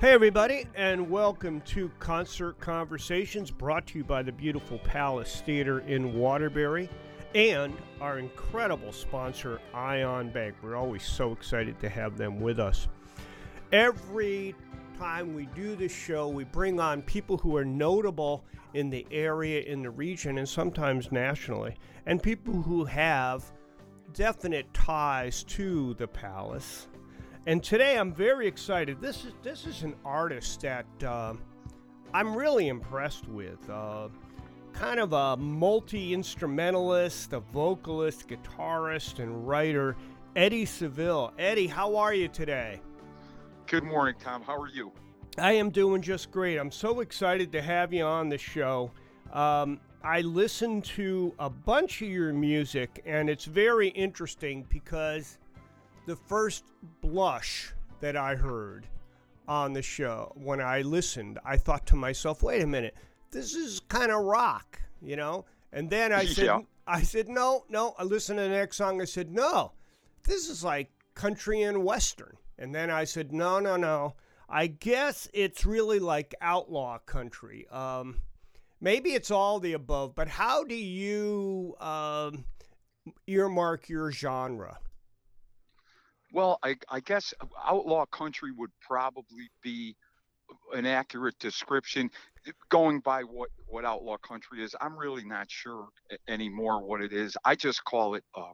Hey, everybody, and welcome to Concert Conversations brought to you by the beautiful Palace Theater in Waterbury and our incredible sponsor, Ion Bank. We're always so excited to have them with us. Every time we do this show, we bring on people who are notable in the area, in the region, and sometimes nationally, and people who have definite ties to the palace. And today I'm very excited. This is this is an artist that uh, I'm really impressed with. Uh, kind of a multi instrumentalist, a vocalist, guitarist, and writer, Eddie Seville. Eddie, how are you today? Good morning, Tom. How are you? I am doing just great. I'm so excited to have you on the show. Um, I listened to a bunch of your music, and it's very interesting because the first blush that I heard on the show, when I listened, I thought to myself, wait a minute, this is kind of rock, you know? And then I said, Yeah. I said, no, no. I listened to the next song. I said, no, this is like country and western. And then I said, no, no, no. I guess it's really like outlaw country. Um, maybe it's all the above, but how do you um, earmark your genre? Well, I, I guess outlaw country would probably be an accurate description. Going by what what outlaw country is, I'm really not sure anymore what it is. I just call it. Uh,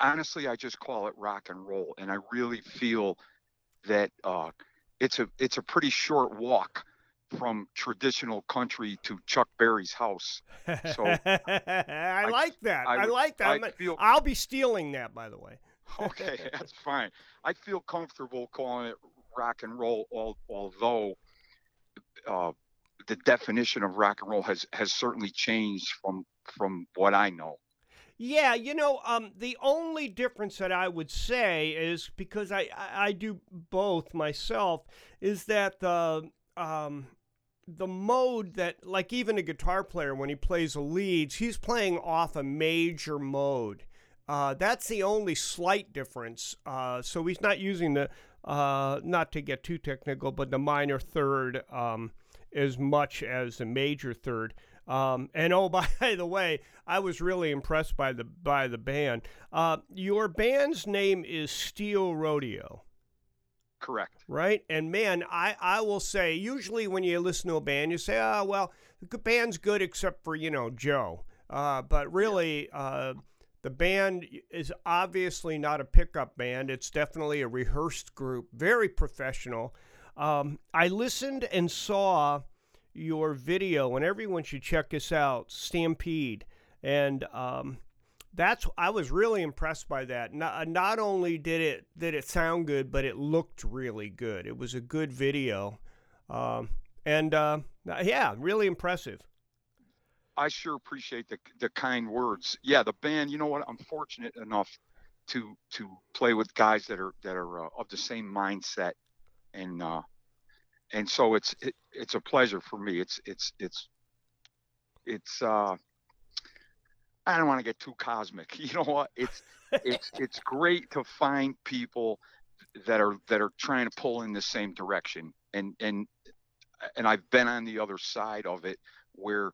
honestly, I just call it rock and roll, and I really feel that uh, it's a it's a pretty short walk from traditional country to Chuck Berry's house. So, I, like that. I, I like that. I feel- I'll be stealing that, by the way. okay, that's fine. I feel comfortable calling it rock and roll, al- although uh, the definition of rock and roll has has certainly changed from from what I know. Yeah, you know, um, the only difference that I would say is because I, I, I do both myself is that the um, the mode that like even a guitar player when he plays a leads, he's playing off a major mode. Uh, that's the only slight difference. Uh, so he's not using the uh, not to get too technical, but the minor third um, as much as the major third. Um, and oh, by the way, I was really impressed by the by the band. Uh, your band's name is Steel Rodeo, Correct. right? And man, I I will say, usually when you listen to a band, you say, oh well, the band's good except for you know Joe. Uh, but really, uh, the band is obviously not a pickup band. It's definitely a rehearsed group, very professional. Um, I listened and saw your video, and everyone should check this out, Stampede. And um, that's I was really impressed by that. Not, not only did it did it sound good, but it looked really good. It was a good video, um, and uh, yeah, really impressive. I sure appreciate the the kind words. Yeah, the band. You know what? I'm fortunate enough to to play with guys that are that are uh, of the same mindset, and uh, and so it's it, it's a pleasure for me. It's it's it's it's. Uh, I don't want to get too cosmic. You know what? It's it's it's great to find people that are that are trying to pull in the same direction, and and and I've been on the other side of it where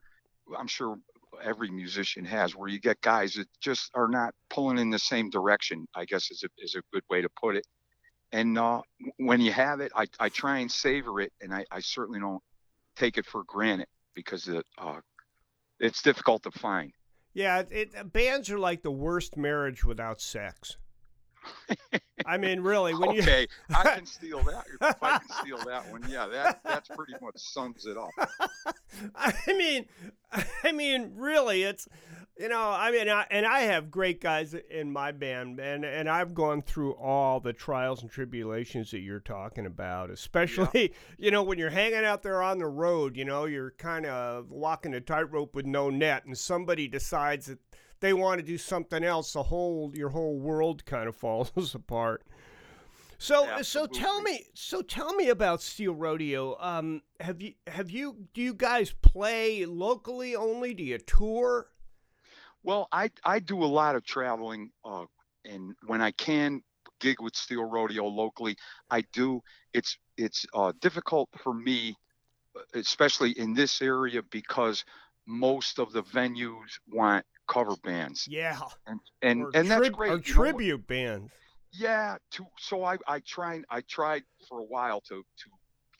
I'm sure every musician has, where you get guys that just are not pulling in the same direction. I guess is a is a good way to put it. And uh, when you have it, I, I try and savor it, and I, I certainly don't take it for granted because it, uh, it's difficult to find. Yeah, it, bands are like the worst marriage without sex. I mean, really, when you okay, I can steal that. If I can steal that one, yeah, that that's pretty much sums it up. I mean, I mean, really, it's you know, I mean, I, and I have great guys in my band, and and I've gone through all the trials and tribulations that you're talking about. Especially, you know, when you're hanging out there on the road, you know, you're kind of walking a tightrope with no net, and somebody decides that they want to do something else. The whole your whole world kind of falls apart. So so tell me so tell me about Steel Rodeo. Um, have you have you do you guys play locally only? Do you tour? Well, I I do a lot of traveling, uh, and when I can gig with Steel Rodeo locally. I do. It's it's uh, difficult for me, especially in this area, because most of the venues want cover bands. Yeah. And and, or and that's great. Or You know, tribute bands. yeah. To so I I tried I tried for a while to to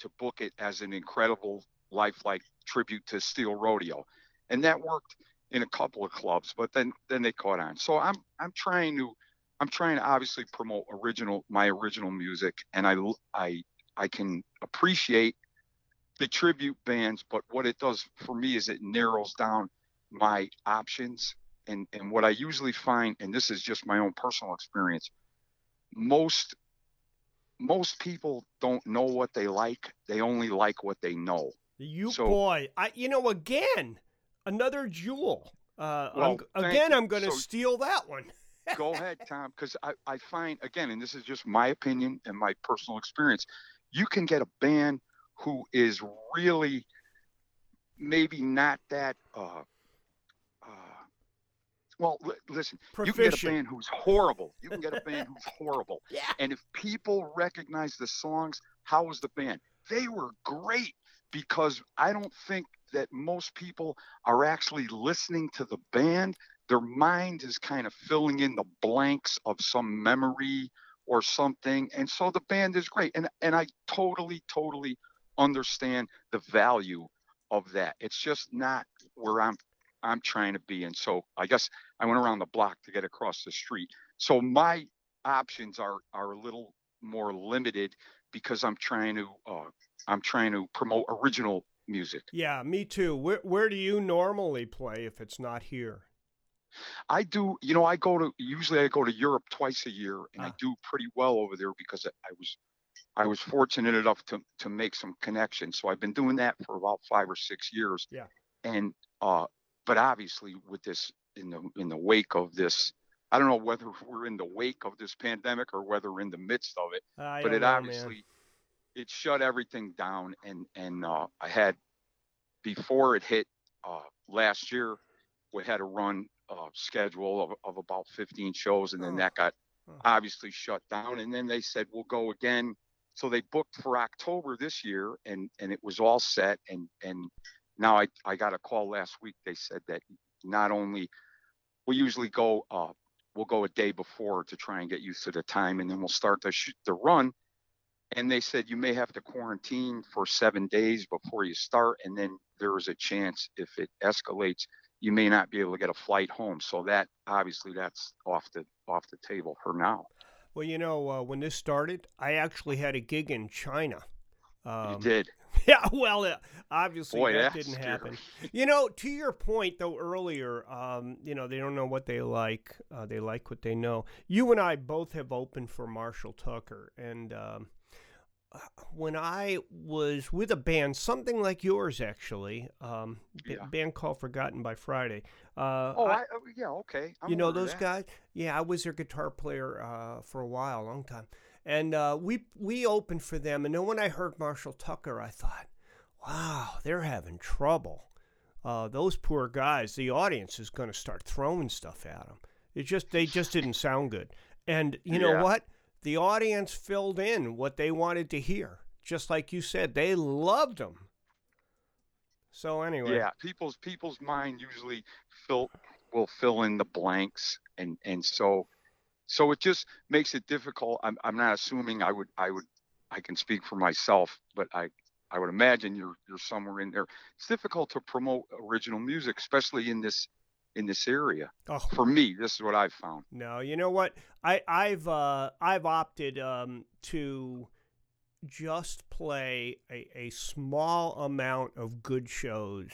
to book it as an incredible lifelike tribute to Steel Rodeo, and that worked in a couple of clubs. But then then they caught on. So I'm I'm trying to I'm trying to obviously promote original my original music, and I I I can appreciate the tribute bands, but what it does for me is it narrows down my options. And and what I usually find, and this is just my own personal experience, most most people don't know what they like. They only like what they know. You So- boy, I you know again another jewel. Uh, Well, I'm, again, you. I'm going to So- steal that one. Go ahead, Tom, because I, I find again, and this is just my opinion and my personal experience, you can get a band who is really maybe not that uh uh well li- listen you can get a band who's horrible. You can get a band who's horrible. Yeah. and if people recognize the songs how was the band? They were great because i don't think that most people are actually listening to the band. Their mind is kind of filling in the blanks of some memory or something. And so the band is great. And and i totally totally understand the value of that it's just not where i'm i'm trying to be and so i guess i went around the block to get across the street so my options are are a little more limited because i'm trying to uh i'm trying to promote original music Yeah, me too. Where where do you normally play if it's not here? I do, you know, I go to usually I go to Europe twice a year, and I Ah. do pretty well over there because I I was I was fortunate enough to to make some connections. So I've been doing that for about five or six years. Yeah. And uh, but obviously with this in the in the wake of this, I don't know whether we're in the wake of this pandemic or whether we're in the midst of it. I but it know, man. obviously it shut everything down, and and uh, I had before it hit uh, last year, we had a run uh, schedule of, of about 15 shows, and then Oh. that got Oh. obviously shut down. And then they said we'll go again. So they booked for October this year, and and it was all set. And and now I I got a call last week. They said that not only we usually go uh, we'll go a day before to try and get used to the time, and then we'll start the sh- the run. And they said you may have to quarantine for seven days before you start, and then there is a chance if it escalates, you may not be able to get a flight home. So that obviously that's off the off the table for now. Well, you know, uh, when this started, I actually had a gig in China. Um, you did, Yeah, well, uh, obviously boy, that didn't scary. happen. You know, to your point though earlier, um, you know, they don't know what they like. Uh, they like what they know. You and I both have opened for Marshall Tucker, and um, when I was with a band, something like yours actually, um, b- Yeah. band called Forgotten by Friday. Uh, Oh, I- I, oh, yeah, okay. I'm you know those guys? Yeah, I was their guitar player uh, for a while, a long time, and uh, we we opened for them. And then when I heard Marshall Tucker, I thought, "Wow, they're having trouble. Uh, those poor guys. The audience is going to start throwing stuff at them. It just they just didn't sound good. And you know what? The audience filled in what they wanted to hear. Just like you said, they loved them. So anyway, Yeah, people's people's mind usually fill will fill in the blanks, and and so so it just makes it difficult. I'm I'm not assuming I would I would I can speak for myself, but I I would imagine you're you're somewhere in there. It's difficult to promote original music, especially in this in this area. Oh, For me, this is what I've found. No, you know what? I I've uh, I've opted um, to just play a, a small amount of good shows,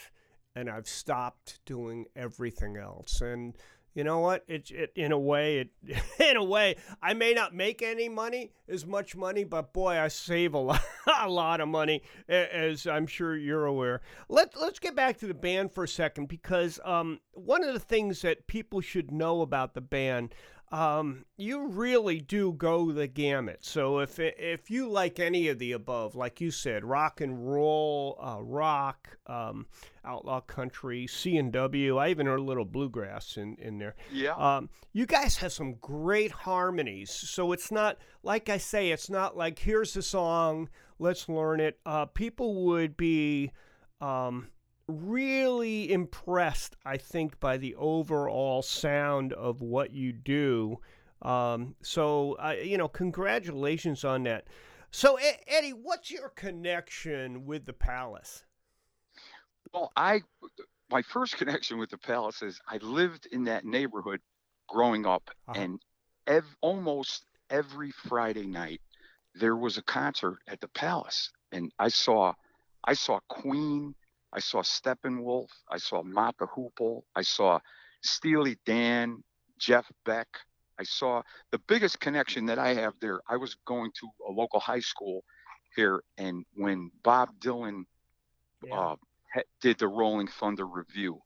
and I've stopped doing everything else. And you know what? It, it in a way it in a way I may not make any money as much money, but boy, I save a lot a lot of money, as I'm sure you're aware. Let Let's get back to the band for a second because um, one of the things that people should know about the band. Um, you really do go the gamut. So if if you like any of the above, like you said, rock and roll, uh, rock, um, outlaw country, C and W, I even heard a little bluegrass in in there. Yeah. Um, you guys have some great harmonies. So it's not like I say, it's not like here's the song, let's learn it. Uh, people would be. Um, really impressed, I think, by the overall sound of what you do. Um, so, uh, you know, congratulations on that. So, Eddie, what's your connection with the palace? Well, I my first connection with the palace is I lived in that neighborhood growing up, uh-huh. and ev- almost every Friday night there was a concert at the palace, and I saw I saw Queen, I saw Steppenwolf. I saw the Hoople. I saw Steely Dan, Jeff Beck. I saw the biggest connection that I have there. I was going to a local high school here, and when Bob Dylan yeah. uh, did the Rolling Thunder Revue,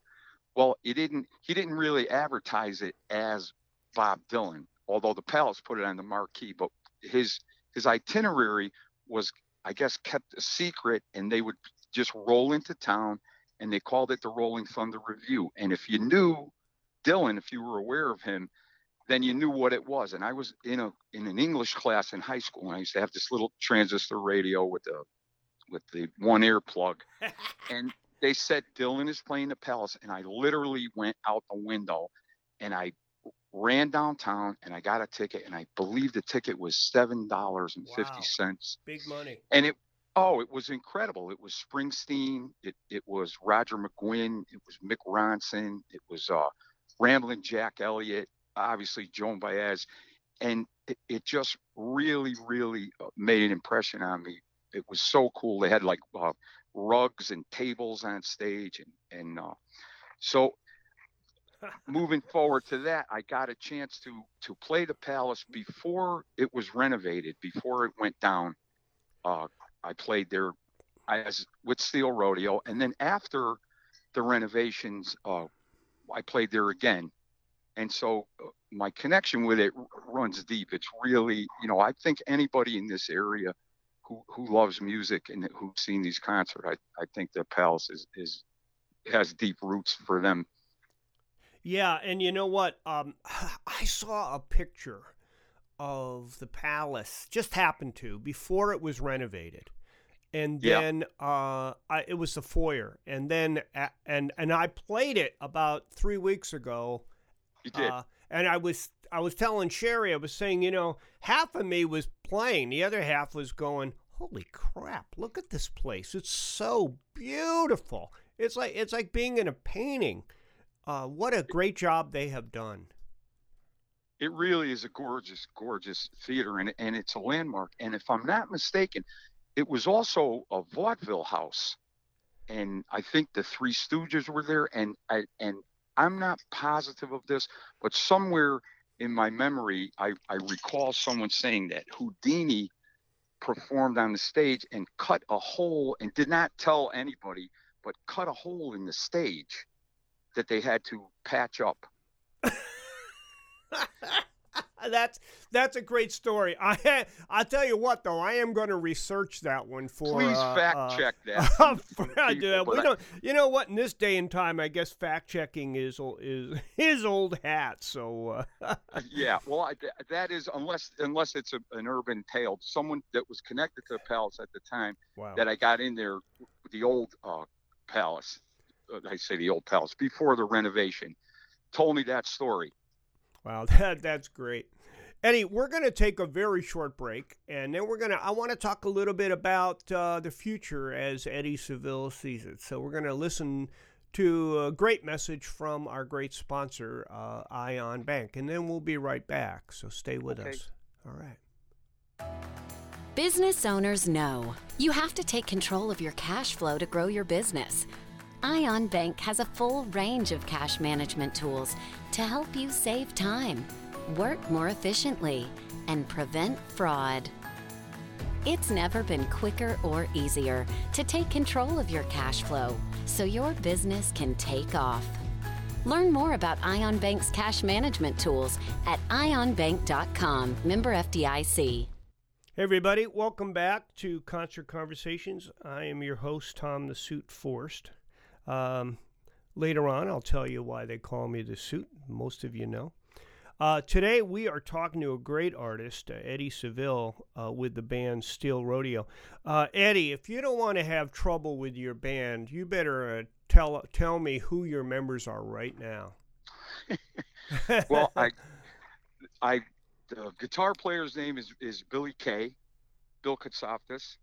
well, he didn't. He didn't really advertise it as Bob Dylan, although the Palace put it on the marquee. But his his itinerary was, I guess, kept a secret, and they would just roll into town and they called it the Rolling Thunder Revue. And if you knew Dylan, if you were aware of him, then you knew what it was. And I was in a in an English class in high school, and I used to have this little transistor radio with the with the one ear plug, and they said Dylan is playing the Palace, and I literally went out the window, and I ran downtown and I got a ticket, and I believe the ticket was seven dollars and fifty cents. Wow. Big money. And it Oh, it was incredible. It was Springsteen. It it was Roger McGuinn. It was Mick Ronson. It was uh, Ramblin' Jack Elliott. Obviously Joan Baez, and it, it just really, really uh, made an impression on me. It was so cool. They had like uh, rugs and tables on stage, and and uh, so moving forward to that, I got a chance to to play the Palace before it was renovated, before it went down. Uh, I played there as with Steel Rodeo, and then after the renovations, uh, I played there again. And so uh, my connection with it runs deep. It's really, you know, I think anybody in this area who, who loves music and who's seen these concerts, I, I think the Palace is, is has deep roots for them. Yeah, and you know what? Um, I saw a picture of the palace just happened to before it was renovated and then yeah. uh, I, it was the foyer, and then and and I played it about three weeks ago. You did, uh, and I was I was telling Sherry, I was saying, you know, half of me was playing, the other half was going, "Holy crap! Look at this place! It's so beautiful. It's like it's like being in a painting. Uh, what a great job they have done." It really is a gorgeous, gorgeous theater, and, and it's a landmark. And if I'm not mistaken, it was also a vaudeville house. And I think the Three Stooges were there. And I, and I'm not positive of this, but somewhere in my memory, I, I recall someone saying that Houdini performed on the stage and cut a hole and did not tell anybody, but cut a hole in the stage that they had to patch up. that's that's a great story. I I tell you what though, I am going to research that one for. Please uh, fact uh, check that. I do that. We don't, you know what? In this day and time, I guess fact checking is is his old hat. So. Uh, yeah, well, I, that is unless unless it's a, an urban tale. Someone that was connected to the palace at the time wow. that I got in there, the old uh, palace. Uh, I say the old palace before the renovation, told me that story Wow, that that's great. Eddie, we're going to take a very short break, and then we're going to. I want to talk a little bit about uh, the future as Eddie Seville sees it. So we're going to listen to a great message from our great sponsor, uh, Ion Bank, and then we'll be right back. So stay with okay. us. All right. Business owners know you have to take control of your cash flow to grow your business. Ion Bank has a full range of cash management tools to help you save time, work more efficiently, and prevent fraud. It's never been quicker or easier to take control of your cash flow so your business can take off. Learn more about Ion Bank's cash management tools at ionbank.com. Member FDIC. Hey everybody, welcome back to Concert Conversations. I am your host, Tom the Suit Forst. Um, later on, I'll tell you why they call me the Suit. Most of you know. Uh, today, we are talking to a great artist, uh, Eddie Seville, uh, with the band Steel Rodeo. Uh, Eddie, if you don't want to have trouble with your band, you better uh, tell tell me who your members are right now. well, I, I, the guitar player's name is is Billy Kay, Bill Katsoftis,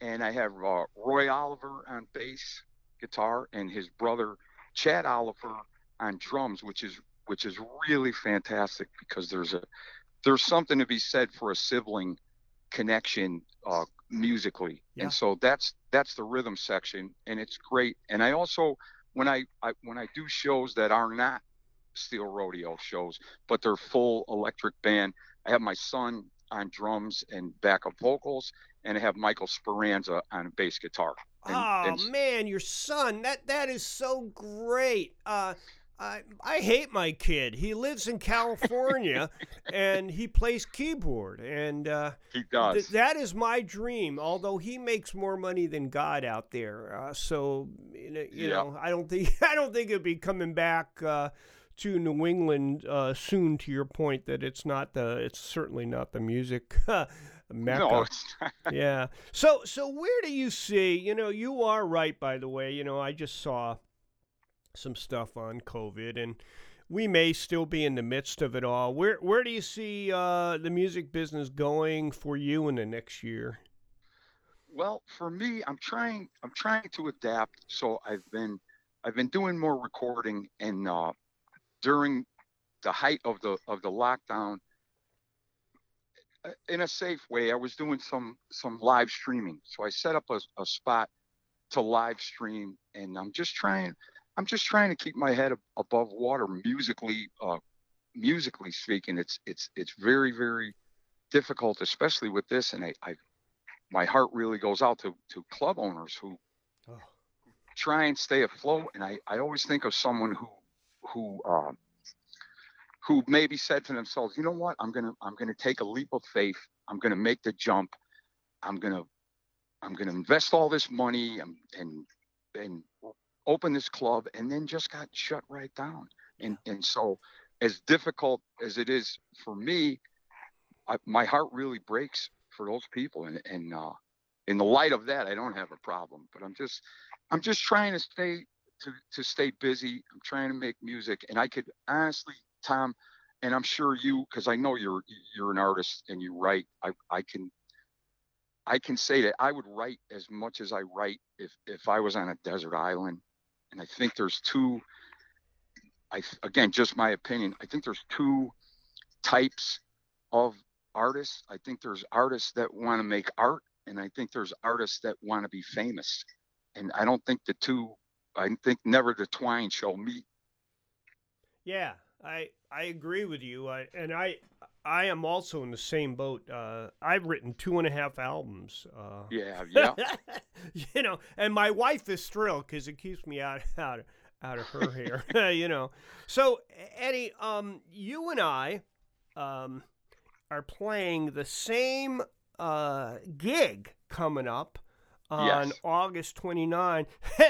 and I have uh, Roy Oliver on bass guitar and his brother Chad Oliver on drums, which is which is really fantastic because there's a there's something to be said for a sibling connection uh, musically, yeah. and so that's that's the rhythm section, and it's great. And I also when I, I when I do shows that are not steel rodeo shows, but they're full electric band, I have my son on drums and backup vocals, and I have Michael Speranza on bass guitar. And, oh and, man, your son that that is so great. Uh, I, I hate my kid. He lives in California and he plays keyboard and uh, he does. Th- that is my dream. Although he makes more money than God out there, uh, so you know, you yeah. know, I don't think I don't think he'll be coming back uh, to New England uh, soon. To your point that it's not the it's certainly not the music. Mecca. No, it's not. yeah. So so where do you see? You know, you are right. By the way, you know, I just saw some stuff on COVID, and we may still be in the midst of it all. Where where do you see uh, the music business going for you in the next year? Well, for me, I'm trying I'm trying to adapt. So I've been I've been doing more recording, and uh, during the height of the of the lockdown, in a safe way, I was doing some some live streaming. So I set up a, a spot to live stream, and I'm just trying. I'm just trying to keep my head above water musically. Uh, musically speaking, it's it's it's very very difficult, especially with this. And I, I my heart really goes out to to club owners who oh. try and stay afloat. And I I always think of someone who who uh, who maybe said to themselves, you know what, I'm gonna I'm gonna take a leap of faith. I'm gonna make the jump. I'm gonna I'm gonna invest all this money and and and open this club and then just got shut right down. And and so as difficult as it is for me, I, my heart really breaks for those people. And and uh, in the light of that, I don't have a problem. But I'm just I'm just trying to stay to to stay busy. I'm trying to make music, and I could honestly, Tom, and I'm sure you, because I know you're you're an artist and you write. I I can I can say that I would write as much as I write if if I was on a desert island and I think there's two. I again, just my opinion. I think there's two types of artists. I think there's artists that want to make art, and I think there's artists that want to be famous. And I don't think the two. I think never the twine shall meet. Yeah, I I agree with you. I, and I I am also in the same boat. Uh, I've written two and a half albums. Uh, yeah, yeah. you know, and my wife is thrilled because it keeps me out out out of her hair. you know. So Eddie, um, you and I, um, are playing the same uh, gig coming up on yes. August 29.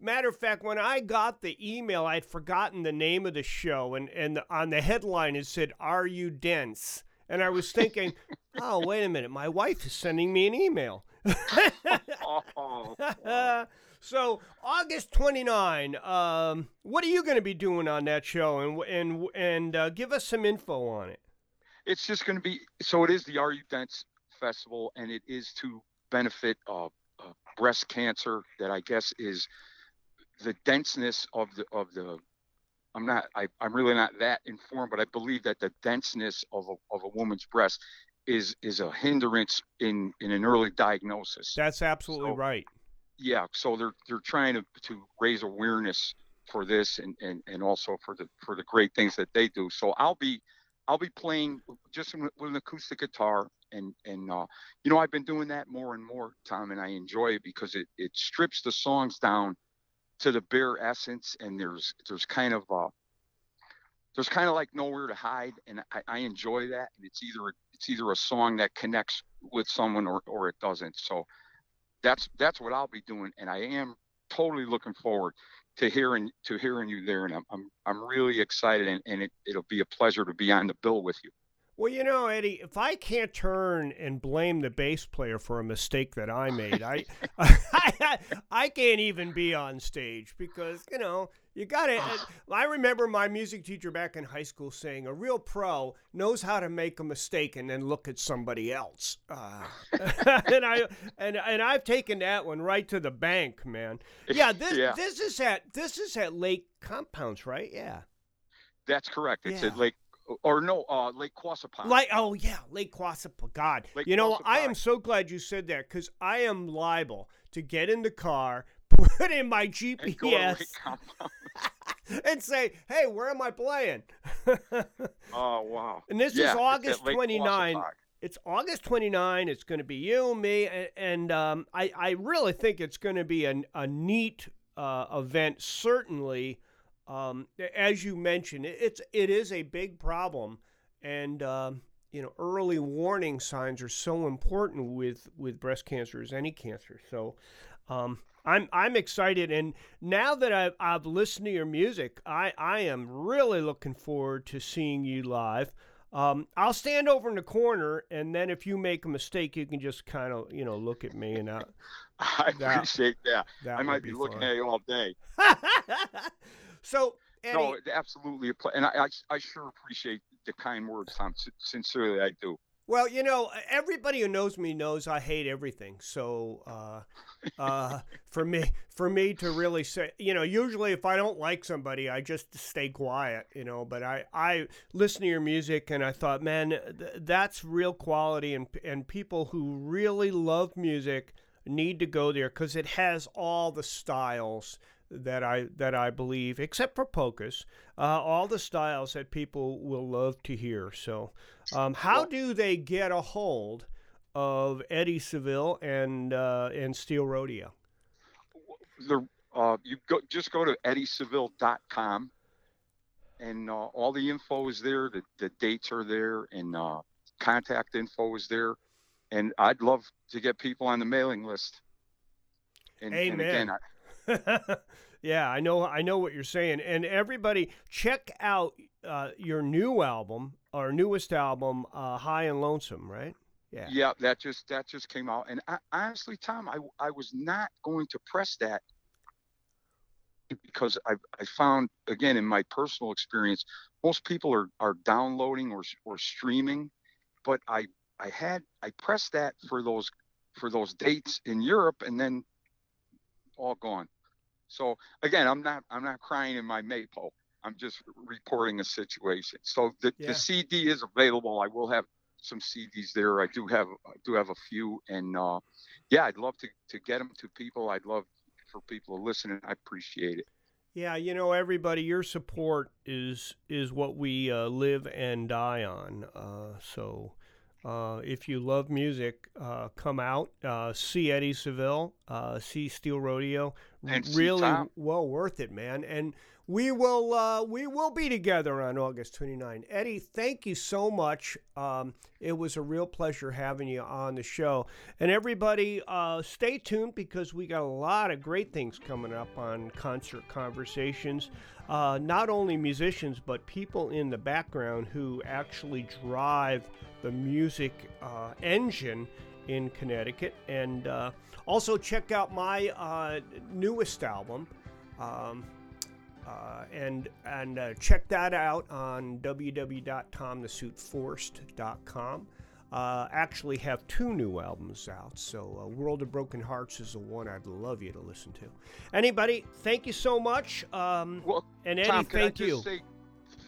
Matter of fact, when I got the email, I'd forgotten the name of the show, and, and on the headline it said, Are You Dense? And I was thinking, oh, wait a minute, my wife is sending me an email. so August 29, um, what are you going to be doing on that show, and and and uh, give us some info on it. It's just going to be so. It is the Are You Dense Festival, and it is to benefit of, uh, breast cancer that I guess is the denseness of the of the I'm not I, I'm really not that informed, but I believe that the denseness of a, of a woman's breast is is a hindrance in in an early diagnosis. That's absolutely so, right. Yeah, so they're they're trying to to raise awareness for this and and and also for the for the great things that they do. So I'll be I'll be playing just with an acoustic guitar and and uh, you know I've been doing that more and more, Tom, and I enjoy it because it it strips the songs down to the bare essence, and there's there's kind of uh, there's kind of like nowhere to hide, and I, I enjoy that. And it's either it's either a song that connects with someone or or it doesn't. So that's that's what I'll be doing, and I am totally looking forward to hearing to hearing you there, and I'm I'm, I'm really excited, and, and it, it'll be a pleasure to be on the bill with you. Well, you know, Eddie, if I can't turn and blame the bass player for a mistake that I made, I, I, I can't even be on stage because you know you got to. I remember my music teacher back in high school saying, "A real pro knows how to make a mistake and then look at somebody else." Uh, and I and and I've taken that one right to the bank, man. Yeah, this Yeah. this is at this is at Lake Compounce, right? Yeah. That's correct. It's Yeah. at Lake or no, uh, Lake Quassapaug. Like, oh yeah, Lake Quassapaug. God, Lake you know, I am so glad you said that because I am liable to get in the car, put in my and go to Lake GPS, Compounce. and say, "Hey, where am I playing?" Oh wow. and this Yeah, is August at 29. Quassapaug. It's August 29. It's going to be you, me, and, and um, I, I really think it's going to be a, a neat uh, event. Certainly, um, as you mentioned, it, it's it is a big problem, and um, you know early warning signs are so important with with breast cancer as any cancer. So. Um, I'm I'm excited, and now that I've, I've listened to your music, I, I am really looking forward to seeing you live. Um, I'll stand over in the corner, and then if you make a mistake, you can just kind of you know look at me, and I, I appreciate that. that I might be, looking fun. at you all day. so Eddie, No, absolutely, a and I, I I sure appreciate the kind words, Tom. Sincerely, I do. Well, you know, everybody who knows me knows I hate everything. So, uh, uh, for me, for me to really say, you know, usually if I don't like somebody, I just stay quiet, you know. But I, I listen to your music, and I thought, man, th- that's real quality, and and people who really love music need to go there because it has all the styles that I that I believe, except for Pocus, uh, all the styles that people will love to hear. So, um, how do they get a hold of Eddie Seville and uh, and Steel Rodeo? The uh, you go just go to eddieseville.com, and uh, all the info is there. The the dates are there, and uh, contact info is there. And I'd love to get people on the mailing list. And, and again, Amen. I, yeah, I know. I know what you're saying. And everybody, check out uh, your new album, our newest album, uh, High and Lonesome. Right? Yeah. Yeah, that just that just came out, and I, honestly, Tom, I I was not going to press that because I I found again in my personal experience, most people are are downloading or or streaming, but I I had I pressed that for those for those dates in Europe, and then all gone. So again, I'm not I'm not crying in my maple. I'm just reporting a situation. So the, Yeah. the CD is available. I will have some CDs there. I do have I do have a few, and uh, yeah, I'd love to to get them to people. I'd love for people to listen, and I appreciate it. Yeah, you know, everybody, your support is is what we uh, live and die on. Uh, so, uh, if you love music, uh, come out, uh, see Eddie Seville, uh, see Steel Rodeo. And really well worth it, man. And we will uh, we will be together on August 29. Eddie, thank you so much. Um, it was a real pleasure having you on the show. And everybody, uh, stay tuned because we got a lot of great things coming up on Concert Conversations. Uh, not only musicians, but people in the background who actually drive the music uh, engine in Connecticut. And uh, also check out my uh, newest album. Um, uh, and and uh, check that out on www.tomthesuitforst.com. Uh, actually, have two new albums out. So, uh, World of Broken Hearts is the one I'd love you to listen to. Anybody, thank you so much. Um, Well, and Eddie, Tom, thank you. say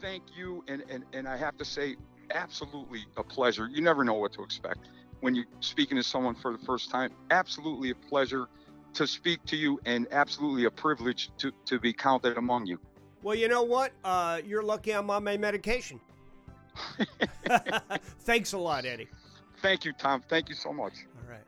thank you, and, and and I have to say, absolutely a pleasure. You never know what to expect when you're speaking to someone for the first time. Absolutely a pleasure to speak to you, and absolutely a privilege to to be counted among you. Well, you know what? Uh, you're lucky I'm on my medication. Thanks a lot, Eddie. Thank you, Tom. Thank you so much. All right.